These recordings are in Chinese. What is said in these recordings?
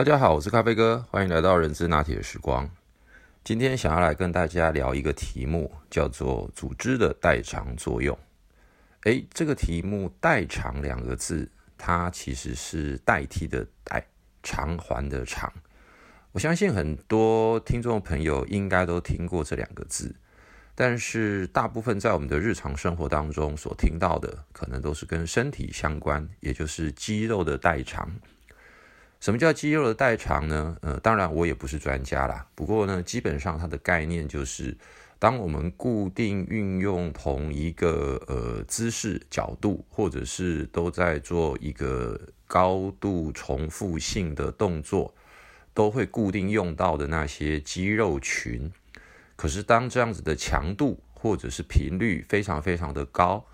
大家好，我是咖啡哥，欢迎来到人资拿铁的时光。今天想要来跟大家聊一个题目，叫做组织的代偿作用。诶，这个题目“代偿”两个字，它其实是代替的“代”，偿还的“偿”。我相信很多听众朋友应该都听过这两个字，但是大部分在我们的日常生活当中所听到的，可能都是跟身体相关，也就是肌肉的代偿。什么叫肌肉的代偿呢？呃，当然我也不是专家啦。不过呢，基本上它的概念就是，当我们固定运用同一个呃姿势、角度，或者是都在做一个高度重复性的动作，都会固定用到的那些肌肉群。可是当这样子的强度或者是频率非常非常的高，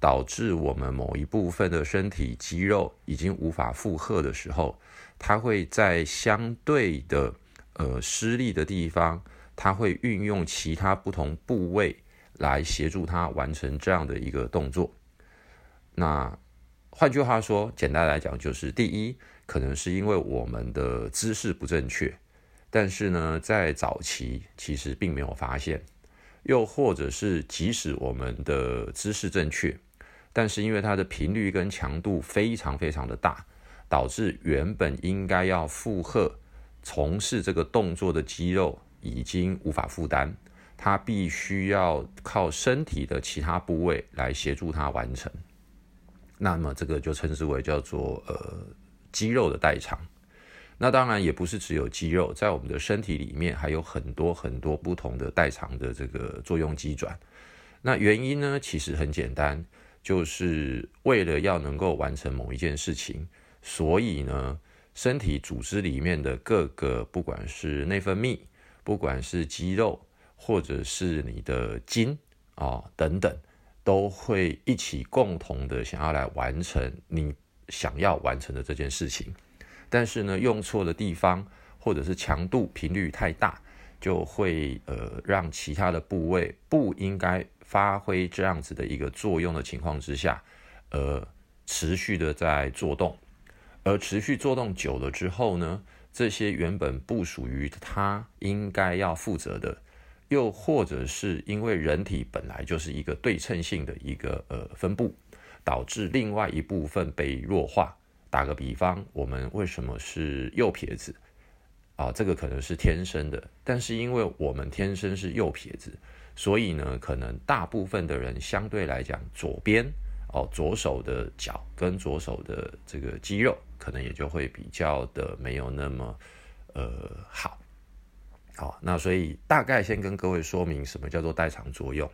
导致我们某一部分的身体肌肉已经无法负荷的时候，它会在相对的呃施力的地方，它会运用其他不同部位来协助它完成这样的一个动作。那换句话说，简单来讲就是：第一，可能是因为我们的姿势不正确，但是呢，在早期其实并没有发现；又或者是即使我们的姿势正确，但是因为它的频率跟强度非常非常的大。导致原本应该要负荷从事这个动作的肌肉已经无法负担，它必须要靠身体的其他部位来协助它完成。那么这个就称之为叫做呃肌肉的代偿。那当然也不是只有肌肉，在我们的身体里面还有很多很多不同的代偿的这个作用机转。那原因呢，其实很简单，就是为了要能够完成某一件事情。所以呢，身体组织里面的各个，不管是内分泌，不管是肌肉，或者是你的筋啊等等，都会一起共同的想要来完成你想要完成的这件事情。但是呢，用错的地方，或者是强度频率太大，就会呃让其他的部位不应该发挥这样子的一个作用的情况之下，呃，持续的在做动。而持续做动久了之后呢，这些原本不属于他应该要负责的，又或者是因为人体本来就是一个对称性的一个呃分布，导致另外一部分被弱化。打个比方，我们为什么是右撇子啊？这个可能是天生的，但是因为我们天生是右撇子，所以呢，可能大部分的人相对来讲左边。哦，左手的脚跟左手的这个肌肉，可能也就会比较的没有那么呃好。好，那所以大概先跟各位说明什么叫做代偿作用。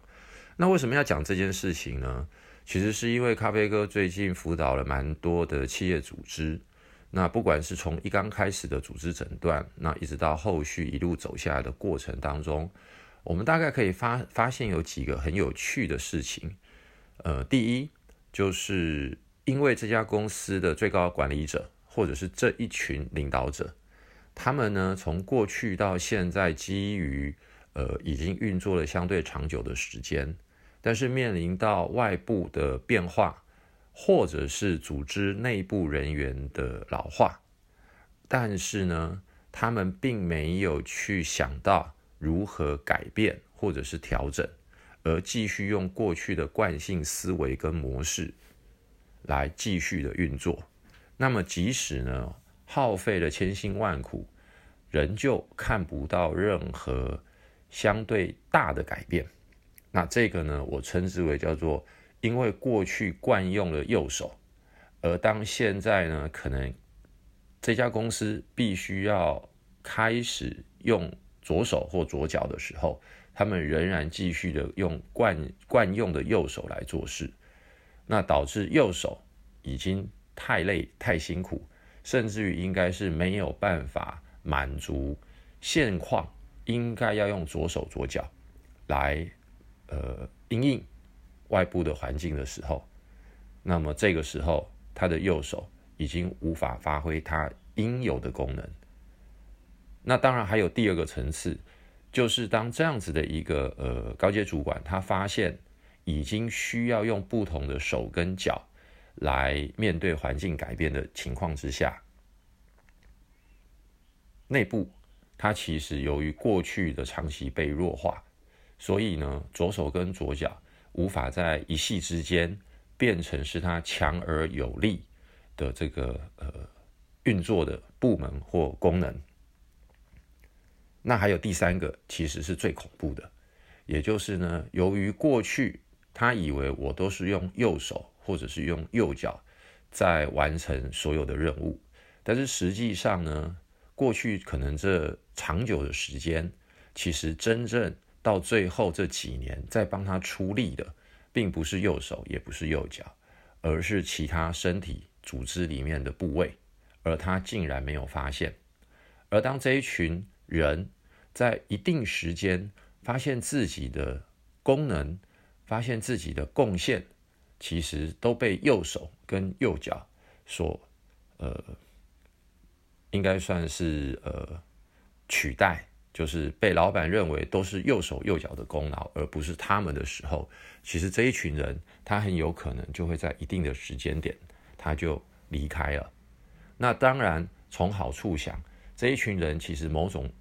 那为什么要讲这件事情呢？其实是因为咖啡哥最近辅导了蛮多的企业组织，那不管是从一刚开始的组织诊断，那一直到后续一路走下来的过程当中，我们大概可以发发现有几个很有趣的事情。呃，第一。就是因为这家公司的最高管理者，或者是这一群领导者，他们呢从过去到现在，基于呃已经运作了相对长久的时间，但是面临到外部的变化，或者是组织内部人员的老化，但是呢，他们并没有去想到如何改变或者是调整。而继续用过去的惯性思维跟模式来继续的运作，那么即使呢耗费了千辛万苦，仍旧看不到任何相对大的改变。那这个呢，我称之为叫做因为过去惯用了右手，而当现在呢，可能这家公司必须要开始用左手或左脚的时候。他们仍然继续的用惯惯用的右手来做事，那导致右手已经太累太辛苦，甚至于应该是没有办法满足现况，应该要用左手左脚来呃应应外部的环境的时候，那么这个时候他的右手已经无法发挥他应有的功能。那当然还有第二个层次。就是当这样子的一个呃高阶主管，他发现已经需要用不同的手跟脚来面对环境改变的情况之下，内部，它其实由于过去的长期被弱化，所以呢，左手跟左脚无法在一系之间变成是它强而有力的这个呃运作的部门或功能。那还有第三个，其实是最恐怖的，也就是呢，由于过去他以为我都是用右手或者是用右脚在完成所有的任务，但是实际上呢，过去可能这长久的时间，其实真正到最后这几年在帮他出力的，并不是右手，也不是右脚，而是其他身体组织里面的部位，而他竟然没有发现。而当这一群人，在一定时间发现自己的功能，发现自己的贡献，其实都被右手跟右脚所呃，应该算是呃取代，就是被老板认为都是右手右脚的功劳，而不是他们的时候，其实这一群人他很有可能就会在一定的时间点他就离开了。那当然从好处想，这一群人其实某种。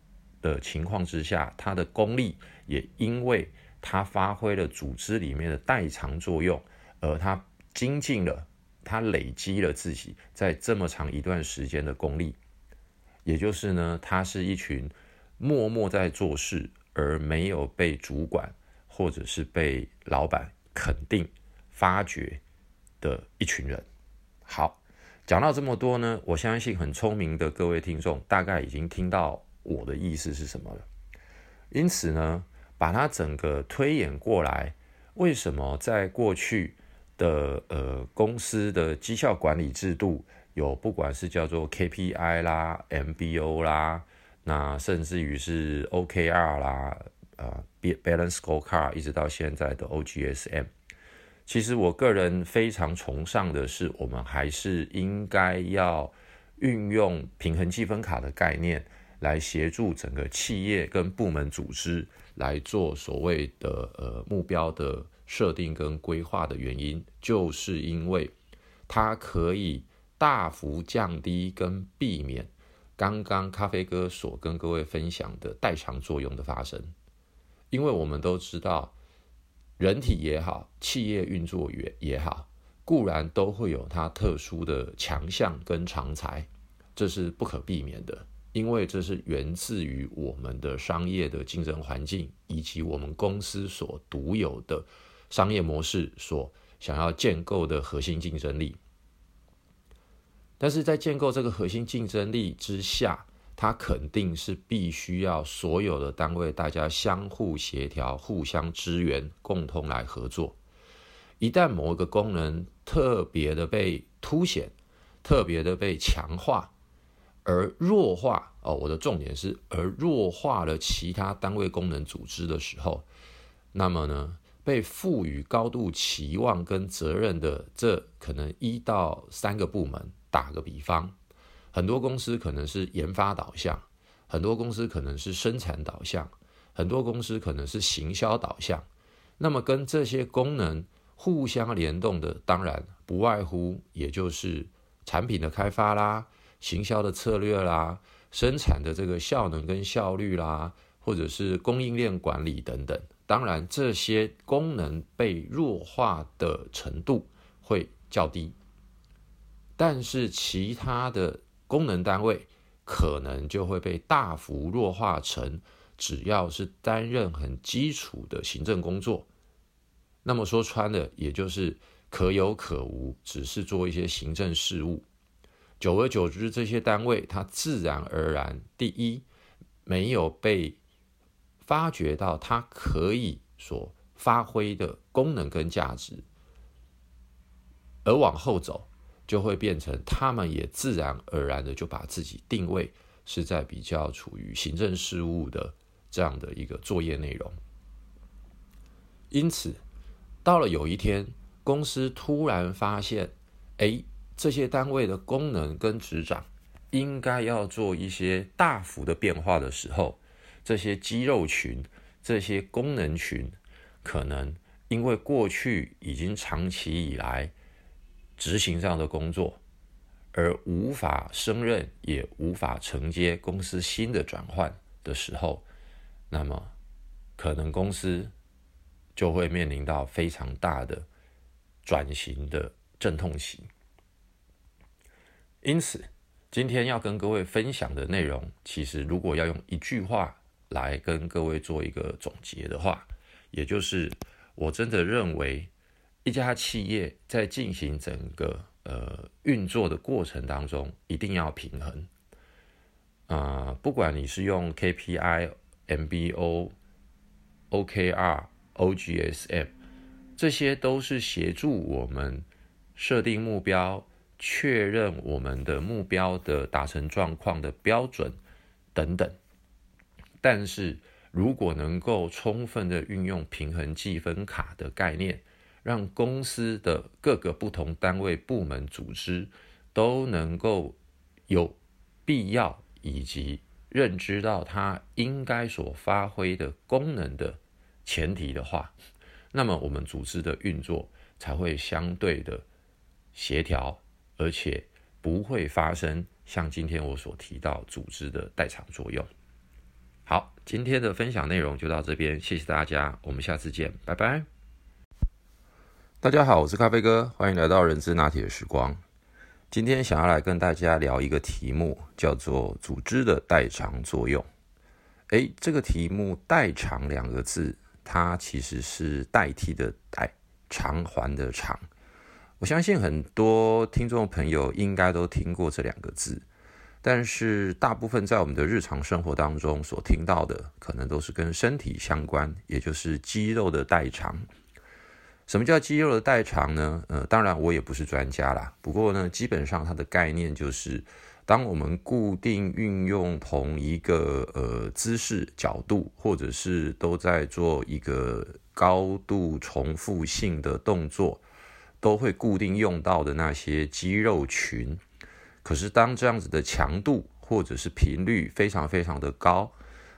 的情况之下，他的功力也因为他发挥了组织里面的代偿作用，而他精进了，他累积了自己在这么长一段时间的功力，也就是呢，他是一群默默在做事而没有被主管或者是被老板肯定发掘的一群人。好，讲到这么多呢，我相信很聪明的各位听众大概已经听到。我的意思是什么了？因此呢，把它整个推演过来，为什么在过去的呃公司的绩效管理制度有不管是叫做 KPI 啦、MBO 啦，那甚至于是 OKR 啦、呃 Balance Scorecard，一直到现在的 OGSM，其实我个人非常崇尚的是，我们还是应该要运用平衡积分卡的概念。来协助整个企业跟部门组织来做所谓的呃目标的设定跟规划的原因，就是因为它可以大幅降低跟避免刚刚咖啡哥所跟各位分享的代偿作用的发生。因为我们都知道，人体也好，企业运作也也好，固然都会有它特殊的强项跟长才，这是不可避免的。因为这是源自于我们的商业的竞争环境，以及我们公司所独有的商业模式所想要建构的核心竞争力。但是在建构这个核心竞争力之下，它肯定是必须要所有的单位大家相互协调、互相支援、共同来合作。一旦某一个功能特别的被凸显、特别的被强化，而弱化哦，我的重点是，而弱化了其他单位功能组织的时候，那么呢，被赋予高度期望跟责任的这可能一到三个部门，打个比方，很多公司可能是研发导向，很多公司可能是生产导向，很多公司可能是行销导向，那么跟这些功能互相联动的，当然不外乎也就是产品的开发啦。行销的策略啦，生产的这个效能跟效率啦，或者是供应链管理等等，当然这些功能被弱化的程度会较低，但是其他的功能单位可能就会被大幅弱化成，只要是担任很基础的行政工作，那么说穿了，也就是可有可无，只是做一些行政事务。久而久之，这些单位它自然而然，第一没有被发掘到它可以所发挥的功能跟价值，而往后走就会变成他们也自然而然的就把自己定位是在比较处于行政事务的这样的一个作业内容。因此，到了有一天，公司突然发现，哎。这些单位的功能跟执掌应该要做一些大幅的变化的时候，这些肌肉群、这些功能群，可能因为过去已经长期以来执行这样的工作，而无法胜任，也无法承接公司新的转换的时候，那么可能公司就会面临到非常大的转型的阵痛期。因此，今天要跟各位分享的内容，其实如果要用一句话来跟各位做一个总结的话，也就是我真的认为。一家企业在进行整个呃运作的过程当中，一定要平衡。啊，不管你是用 KPI、MBO、OKR、OGSM，这些都是协助我们设定目标、确认我们的目标的达成状况的标准等等。但是如果能够充分的运用平衡计分卡的概念，让公司的各个不同单位、部门、组织都能够有必要以及认知到它应该所发挥的功能的前提的话，那么我们组织的运作才会相对的协调，而且不会发生像今天我所提到组织的代偿作用。好，今天的分享内容就到这边，谢谢大家，我们下次见，拜拜。大家好，我是咖啡哥，欢迎来到人资拿铁的时光。今天想要来跟大家聊一个题目，叫做组织的代偿作用。诶，这个题目“代偿”两个字，它其实是代替的“代”，偿还的“偿”。我相信很多听众朋友应该都听过这两个字，但是大部分在我们的日常生活当中所听到的，可能都是跟身体相关，也就是肌肉的代偿。什么叫肌肉的代偿呢？呃，当然我也不是专家啦。不过呢，基本上它的概念就是，当我们固定运用同一个呃姿势、角度，或者是都在做一个高度重复性的动作，都会固定用到的那些肌肉群。可是当这样子的强度或者是频率非常非常的高，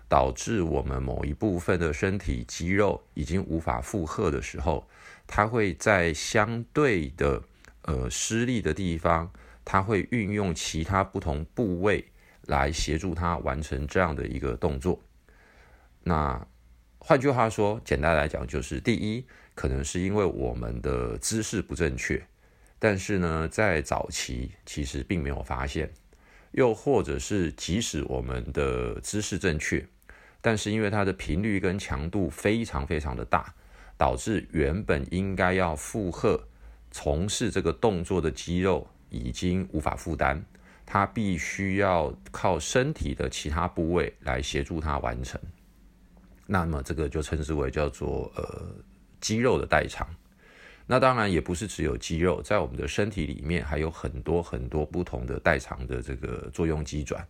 导致我们某一部分的身体肌肉已经无法负荷的时候，它会在相对的呃失力的地方，它会运用其他不同部位来协助它完成这样的一个动作。那换句话说，简单来讲就是：第一，可能是因为我们的姿势不正确，但是呢，在早期其实并没有发现；又或者是即使我们的姿势正确，但是因为它的频率跟强度非常非常的大。导致原本应该要负荷从事这个动作的肌肉已经无法负担，它必须要靠身体的其他部位来协助它完成。那么这个就称之为叫做呃肌肉的代偿。那当然也不是只有肌肉，在我们的身体里面还有很多很多不同的代偿的这个作用机转。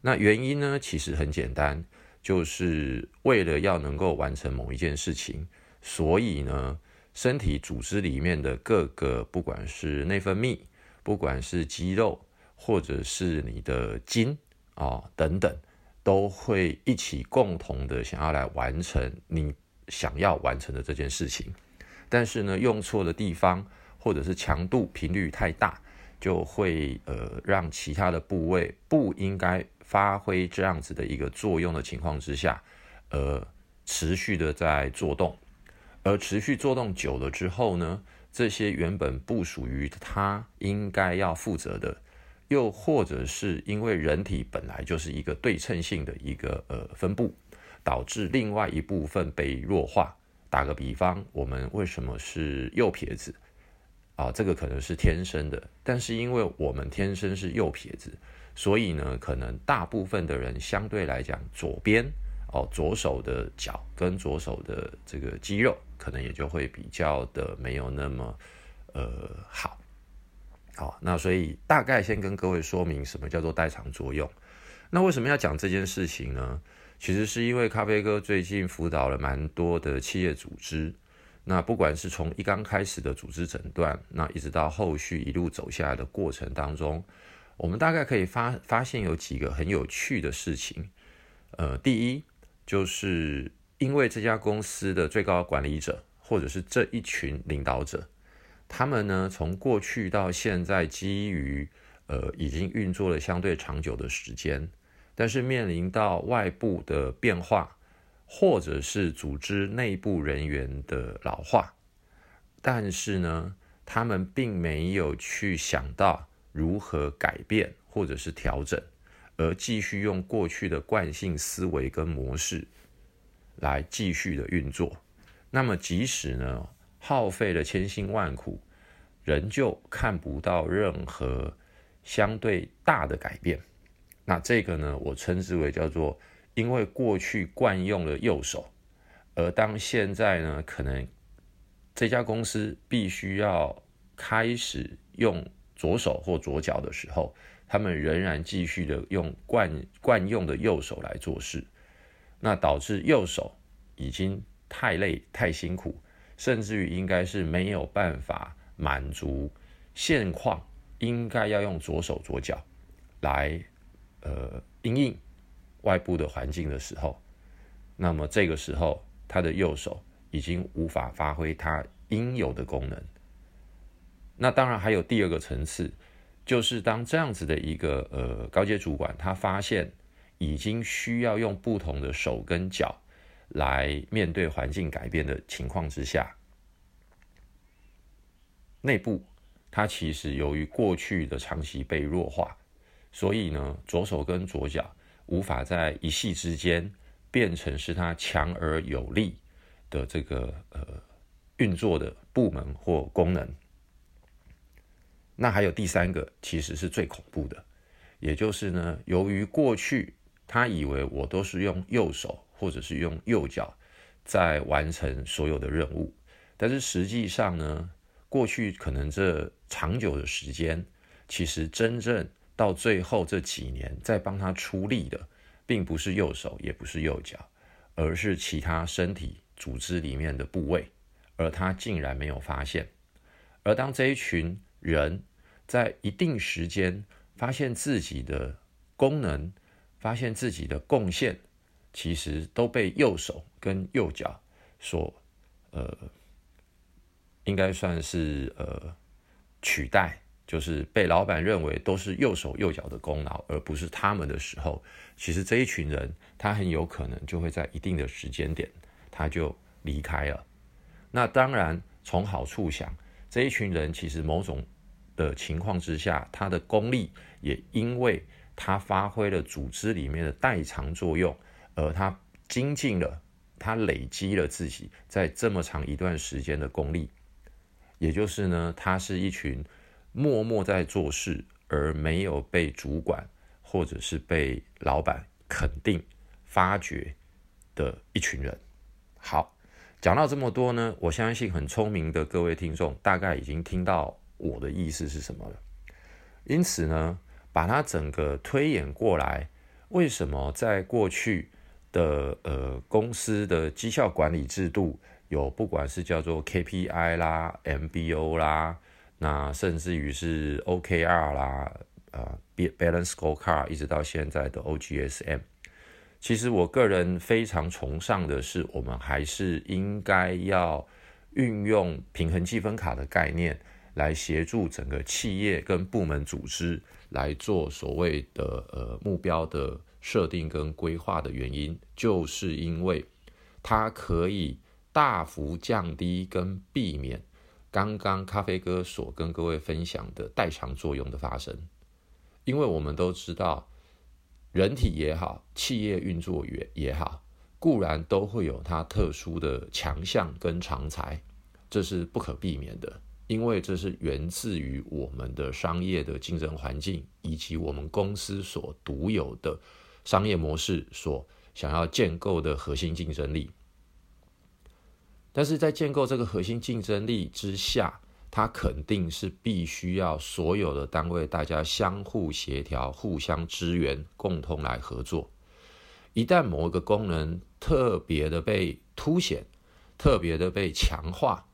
那原因呢，其实很简单，就是为了要能够完成某一件事情。所以呢，身体组织里面的各个，不管是内分泌，不管是肌肉，或者是你的筋啊等等，都会一起共同的想要来完成你想要完成的这件事情。但是呢，用错的地方，或者是强度频率太大，就会呃让其他的部位不应该发挥这样子的一个作用的情况之下，呃，持续的在做动。而持续做动久了之后呢，这些原本不属于他应该要负责的，又或者是因为人体本来就是一个对称性的一个呃分布，导致另外一部分被弱化。打个比方，我们为什么是右撇子啊？这个可能是天生的，但是因为我们天生是右撇子，所以呢，可能大部分的人相对来讲左边。哦，左手的脚跟左手的这个肌肉，可能也就会比较的没有那么呃好。好，那所以大概先跟各位说明什么叫做代偿作用。那为什么要讲这件事情呢？其实是因为咖啡哥最近辅导了蛮多的企业组织，那不管是从一刚开始的组织诊断，那一直到后续一路走下来的过程当中，我们大概可以发发现有几个很有趣的事情。呃，第一。就是因为这家公司的最高管理者，或者是这一群领导者，他们呢从过去到现在，基于呃已经运作了相对长久的时间，但是面临到外部的变化，或者是组织内部人员的老化，但是呢，他们并没有去想到如何改变或者是调整，而继续用过去的惯性思维跟模式来继续的运作。那么，即使呢耗费了千辛万苦，仍旧看不到任何相对大的改变。那这个呢，我称之为叫做，因为过去惯用了右手，而当现在呢，可能这家公司必须要开始用左手或左脚的时候，他们仍然继续的用惯惯用的右手来做事，那导致右手已经。太累、太辛苦，甚至于应该是没有办法满足现况，应该要用左手左脚来呃应应外部的环境的时候，那么这个时候他的右手已经无法发挥他应有的功能。那当然还有第二个层次，就是当这样子的一个呃高阶主管，他发现已经需要用不同的手跟脚。来面对环境改变的情况之下，内部它其实由于过去的长期被弱化，所以呢，左手跟左脚无法在一夕之间变成是它强而有力的这个呃运作的部门或功能。那还有第三个，其实是最恐怖的，也就是呢，由于过去他以为我都是用右手。或者是用右脚在完成所有的任务，但是实际上呢，过去可能这长久的时间，其实真正到最后这几年在帮他出力的，并不是右手，也不是右脚，而是其他身体组织里面的部位，而他竟然没有发现。而当这一群人在一定时间发现自己的功能，发现自己的贡献。其实都被右手跟右脚所，呃，应该算是呃取代，就是被老板认为都是右手右脚的功劳，而不是他们的时候，其实这一群人他很有可能就会在一定的时间点他就离开了。那当然从好处想，这一群人其实某种的情况之下，他的功力也因为他发挥了组织里面的代偿作用。而他精进了，他累积了自己在这么长一段时间的功力，也就是呢，他是一群默默在做事而没有被主管或者是被老板肯定发掘的一群人。好，讲到这么多呢，我相信很聪明的各位听众大概已经听到我的意思是什么了。因此呢，把它整个推演过来，为什么在过去？的呃，公司的绩效管理制度有，不管是叫做 KPI 啦、MBO 啦，那甚至于是 OKR 啦，呃，Balance Scorecard，一直到现在的 OGSM。其实我个人非常崇尚的是，我们还是应该要运用平衡积分卡的概念，来协助整个企业跟部门组织来做所谓的呃目标的。设定跟规划的原因，就是因为它可以大幅降低跟避免刚刚咖啡哥所跟各位分享的代偿作用的发生。因为我们都知道，人体也好，企业运作也也好，固然都会有它特殊的强项跟长才，这是不可避免的。因为这是源自于我们的商业的竞争环境，以及我们公司所独有的。商业模式所想要建构的核心竞争力，但是在建构这个核心竞争力之下，它肯定是必须要所有的单位大家相互协调、互相支援、共同来合作。一旦某一个功能特别的被凸显、特别的被强化，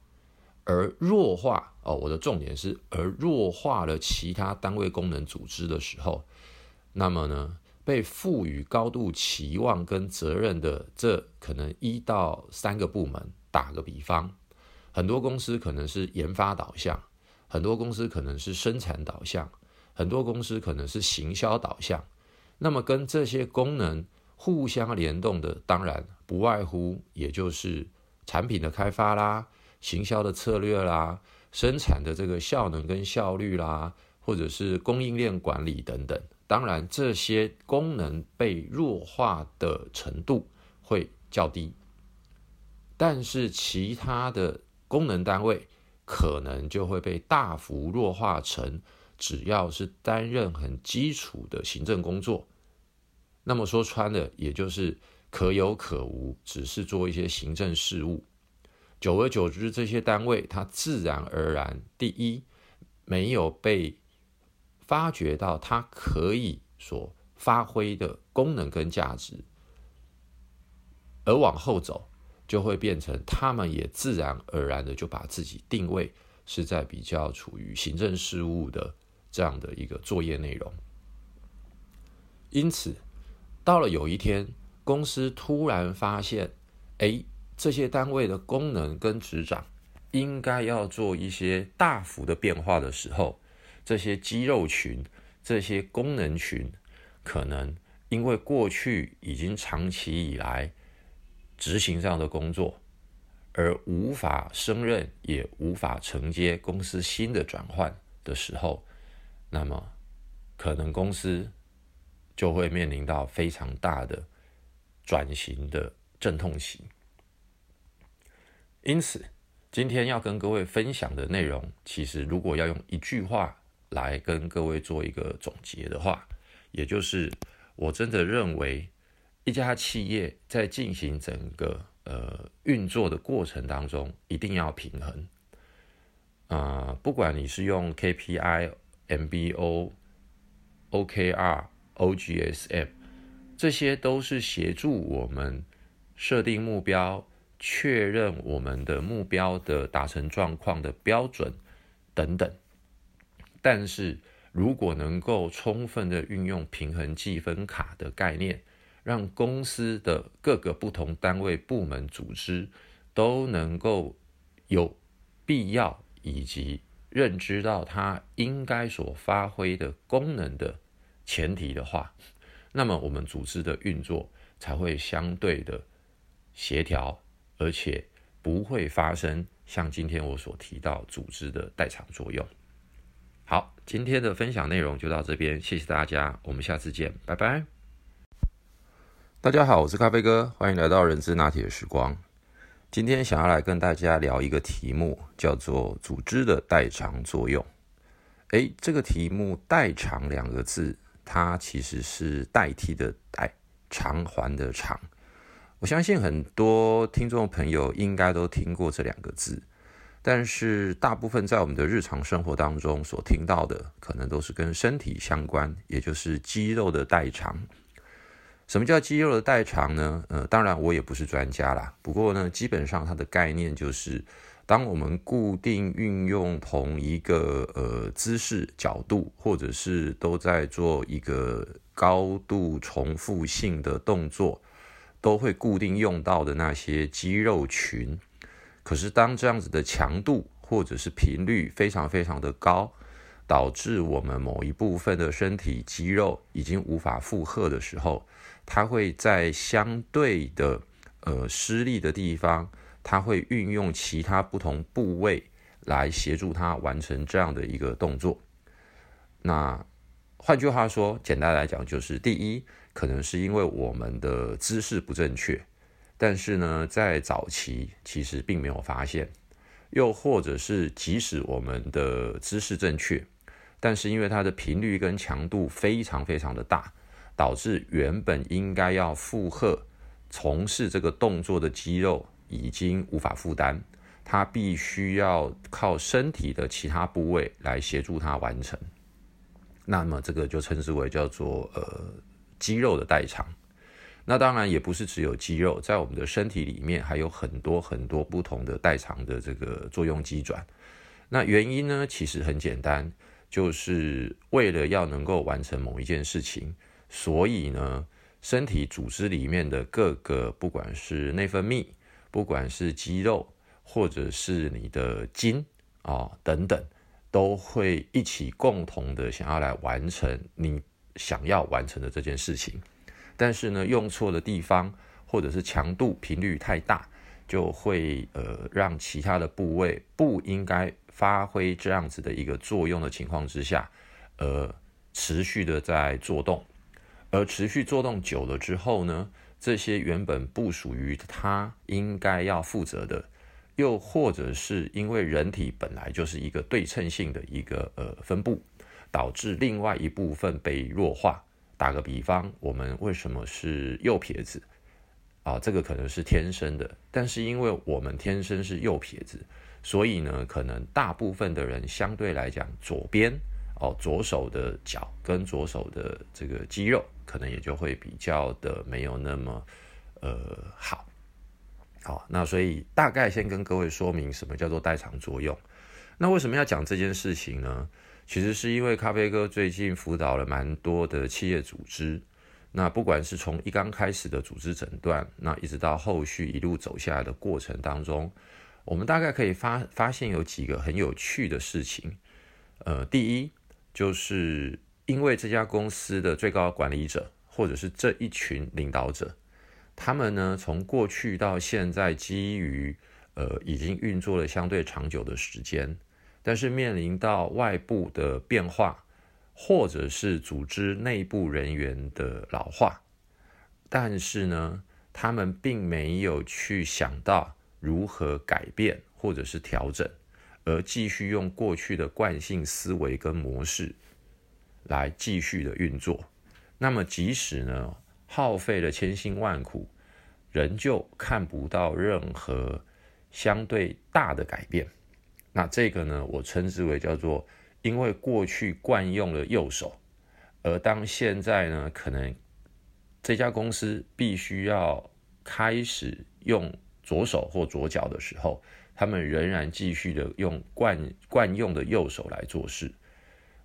而弱化哦，我的重点是而弱化了其他单位功能组织的时候，那么呢？被赋予高度期望跟责任的这可能一到三个部门，打个比方，很多公司可能是研发导向，很多公司可能是生产导向，很多公司可能是行销导向，那么跟这些功能互相联动的，当然不外乎也就是产品的开发啦、行销的策略啦、生产的这个效能跟效率啦，或者是供应链管理等等。当然，这些功能被弱化的程度会较低，但是其他的功能单位可能就会被大幅弱化成。只要是担任很基础的行政工作，那么说穿了，也就是可有可无，只是做一些行政事务。久而久之，这些单位它自然而然，第一没有被发掘到它可以所发挥的功能跟价值，而往后走，就会变成他们也自然而然的就把自己定位是在比较处于行政事务的。这样的一个作业内容，因此到了有一天，公司突然发现，哎，这些单位的功能跟职掌应该要做一些大幅的变化的时候，这些肌肉群、这些功能群，可能因为过去已经长期以来执行这样的工作，而无法胜任，也无法承接公司新的转换的时候。那么，可能公司就会面临到非常大的转型的阵痛期。因此，今天要跟各位分享的内容，其实如果要用一句话来跟各位做一个总结的话，也就是我真的认为，一家企业在进行整个呃运作的过程当中，一定要平衡。啊，不管你是用 KPI。MBO、OKR、OGSM，这些都是协助我们设定目标、确认我们的目标的达成状况的标准等等。但是如果能够充分的运用平衡计分卡的概念，让公司的各个不同单位、部门、组织都能够有必要以及。认知到它应该所发挥的功能的前提的话，那么我们组织的运作才会相对的协调，而且不会发生像今天我所提到组织的代偿作用。好，今天的分享内容就到这边，谢谢大家，我们下次见，拜拜。大家好，我是咖啡哥，欢迎来到人之拿铁时光。今天想要来跟大家聊一个题目，叫做组织的代偿作用。诶，这个题目“代偿”两个字，它其实是代替的“代”，偿还的“偿”。我相信很多听众朋友应该都听过这两个字，但是大部分在我们的日常生活当中所听到的，可能都是跟身体相关，也就是肌肉的代偿。什么叫肌肉的代偿呢？呃，当然我也不是专家啦。不过呢，基本上它的概念就是，当我们固定运用同一个呃姿势、角度，或者是都在做一个高度重复性的动作，都会固定用到的那些肌肉群。可是当这样子的强度或者是频率非常非常的高，导致我们某一部分的身体肌肉已经无法负荷的时候，它会在相对的呃失力的地方，它会运用其他不同部位来协助它完成这样的一个动作。那换句话说，简单来讲就是：第一，可能是因为我们的姿势不正确，但是呢，在早期其实并没有发现；又或者是即使我们的姿势正确，但是因为它的频率跟强度非常非常的大。导致原本应该要负荷从事这个动作的肌肉已经无法负担，它必须要靠身体的其他部位来协助它完成。那么这个就称之为叫做呃肌肉的代偿。那当然也不是只有肌肉，在我们的身体里面还有很多很多不同的代偿的这个作用机转。那原因呢，其实很简单，就是为了要能够完成某一件事情。所以呢，身体组织里面的各个，不管是内分泌，不管是肌肉，或者是你的筋啊等等，都会一起共同的想要来完成你想要完成的这件事情，但是呢，用错的地方或者是强度频率太大，就会呃让其他的部位不应该发挥这样子的一个作用的情况之下，呃，持续的在做动，而持续做动久了之后呢，这些原本不属于它应该要负责的。又或者是因为人体本来就是一个对称性的一个呃分布，导致另外一部分被弱化。打个比方，我们为什么是右撇子啊？这个可能是天生的，但是因为我们天生是右撇子，所以呢，可能大部分的人相对来讲，左边哦左手的脚跟左手的这个肌肉，可能也就会比较的没有那么呃好。好，那所以大概先跟各位说明什么叫做代偿作用。那为什么要讲这件事情呢？其实是因为咖啡哥最近辅导了蛮多的企业组织，那不管是从一刚开始的组织诊断，那一直到后续一路走下来的过程当中，我们大概可以发发现有几个很有趣的事情。呃，第一就是因为这家公司的最高管理者，或者是这一群领导者。他们呢，从过去到现在，基于呃已经运作了相对长久的时间，但是面临到外部的变化，或者是组织内部人员的老化，但是呢，他们并没有去想到如何改变或者是调整，而继续用过去的惯性思维跟模式来继续的运作。那么，即使呢？耗费了千辛万苦，仍旧看不到任何相对大的改变。那这个呢，我称之为叫做，因为过去惯用了右手，而当现在呢，可能这家公司必须要开始用左手或左脚的时候，他们仍然继续的用惯惯用的右手来做事，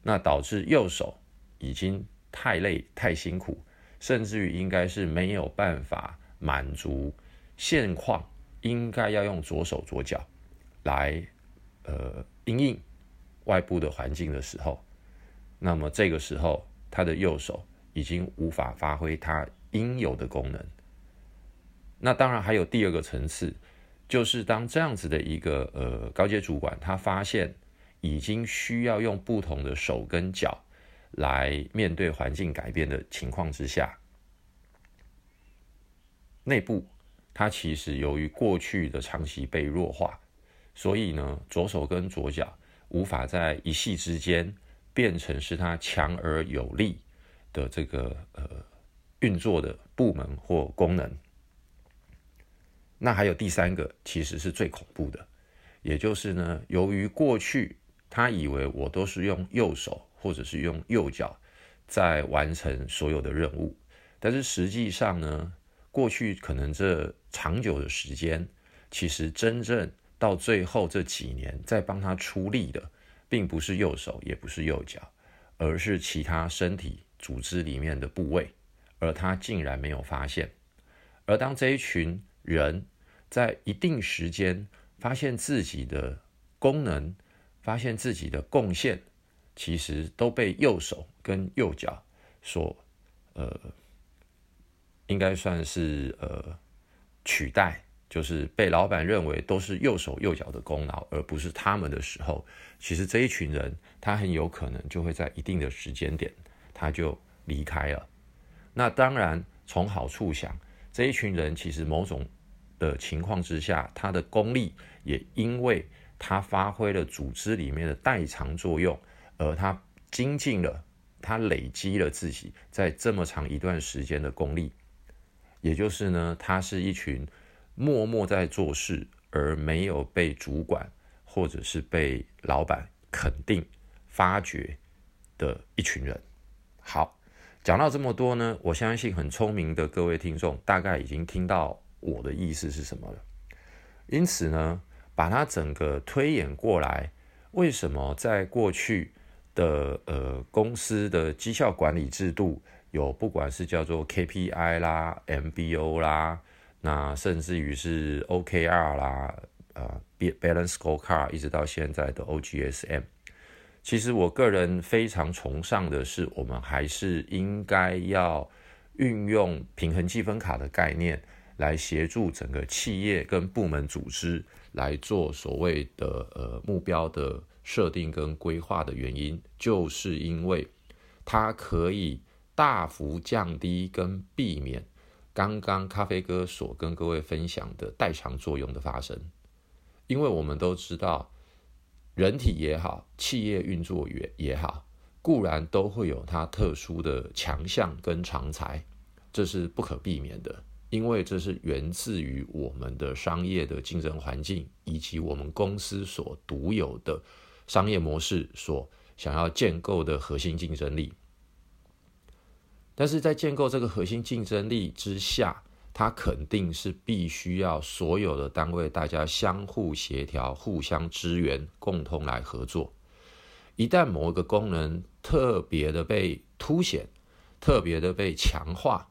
那导致右手已经太累太辛苦。甚至于应该是没有办法满足现况，应该要用左手左脚来呃应应外部的环境的时候，那么这个时候他的右手已经无法发挥它应有的功能。那当然还有第二个层次，就是当这样子的一个呃高阶主管，他发现已经需要用不同的手跟脚。来面对环境改变的情况之下，内部它其实由于过去的长期被弱化，所以呢，左手跟左脚无法在一夕之间变成是它强而有力的这个呃运作的部门或功能。那还有第三个，其实是最恐怖的，也就是呢，由于过去他以为我都是用右手。或者是用右脚在完成所有的任务，但是实际上呢，过去可能这长久的时间，其实真正到最后这几年在帮他出力的，并不是右手，也不是右脚，而是其他身体组织里面的部位，而他竟然没有发现。而当这一群人在一定时间发现自己的功能，发现自己的贡献。其实都被右手跟右脚所，呃，应该算是呃取代，就是被老板认为都是右手右脚的功劳，而不是他们的时候，其实这一群人他很有可能就会在一定的时间点他就离开了。那当然从好处想，这一群人其实某种的情况之下，他的功力也因为他发挥了组织里面的代偿作用。而他精进了，他累积了自己在这么长一段时间的功力，也就是呢，他是一群默默在做事而没有被主管或者是被老板肯定发掘的一群人。好，讲到这么多呢，我相信很聪明的各位听众大概已经听到我的意思是什么了。因此呢，把它整个推演过来，为什么在过去？的呃，公司的绩效管理制度有，不管是叫做 KPI 啦、MBO 啦，那甚至于是 OKR 啦，呃，Balance Scorecard，一直到现在的 OGSM，其实我个人非常崇尚的是，我们还是应该要运用平衡积分卡的概念，来协助整个企业跟部门组织来做所谓的呃目标的设定跟规划的原因，就是因为它可以大幅降低跟避免刚刚咖啡哥所跟各位分享的代偿作用的发生，因为我们都知道。人体也好，企业运作也也好，固然都会有它特殊的强项跟长才，这是不可避免的，因为这是源自于我们的商业的竞争环境，以及我们公司所独有的商业模式所想要建构的核心竞争力。但是在建构这个核心竞争力之下，它肯定是必须要所有的单位大家相互协调、互相支援、共同来合作。一旦某一个功能特别的被凸显、特别的被强化，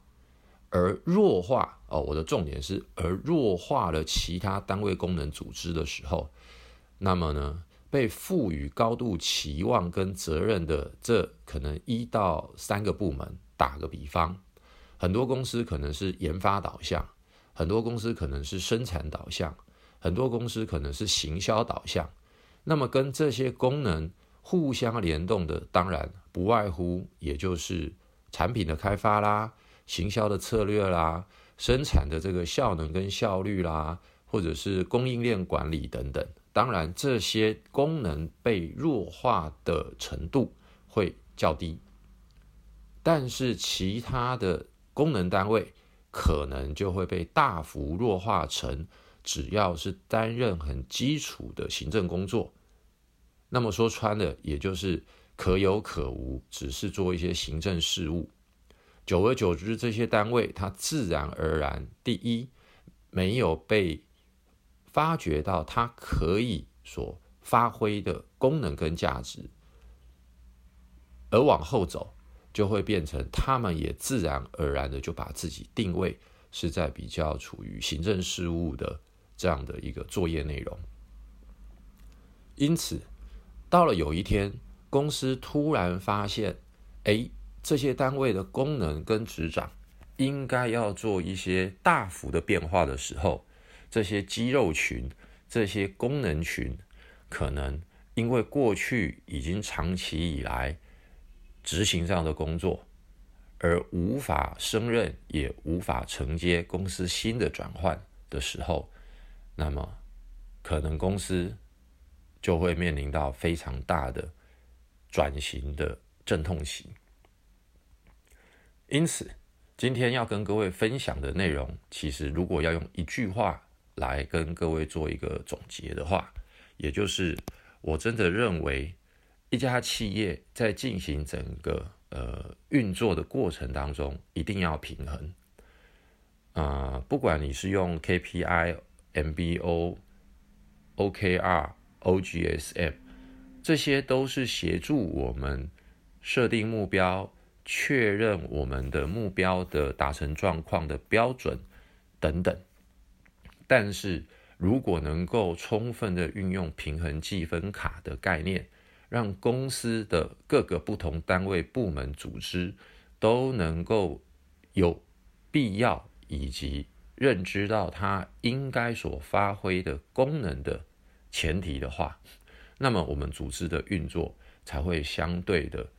而弱化哦，我的重点是而弱化了其他单位功能组织的时候，那么呢，被赋予高度期望跟责任的这可能一到三个部门，打个比方。很多公司可能是研发导向，很多公司可能是生产导向，很多公司可能是行销导向。那么跟这些功能互相联动的，当然不外乎也就是产品的开发啦、行销的策略啦、生产的这个效能跟效率啦，或者是供应链管理等等。当然，这些功能被弱化的程度会较低，但是其他的。功能单位可能就会被大幅弱化成，只要是担任很基础的行政工作，那么说穿了，也就是可有可无，只是做一些行政事务。久而久之，这些单位它自然而然，第一没有被发掘到它可以所发挥的功能跟价值，而往后走。就会变成，他们也自然而然的就把自己定位是在比较处于行政事务的这样的一个作业内容。因此，到了有一天，公司突然发现，哎，这些单位的功能跟职掌应该要做一些大幅的变化的时候，这些肌肉群、这些功能群，可能因为过去已经长期以来。执行这样的工作，而无法胜任，也无法承接公司新的转换的时候，那么可能公司就会面临到非常大的转型的阵痛期。因此，今天要跟各位分享的内容，其实如果要用一句话来跟各位做一个总结的话，也就是我真的认为。一家企业在进行整个呃运作的过程当中，一定要平衡。啊，不管你是用 KPI、MBO、OKR、OGSM，这些都是协助我们设定目标、确认我们的目标的达成状况的标准等等。但是如果能够充分的运用平衡计分卡的概念，让公司的各个不同单位、部门、组织都能够有必要以及认知到它应该所发挥的功能的前提的话，那么我们组织的运作才会相对的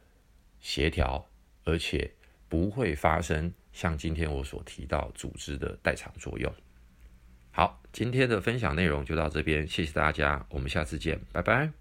协调，而且不会发生像今天我所提到组织的代偿作用。好，今天的分享内容就到这边，谢谢大家，我们下次见，拜拜。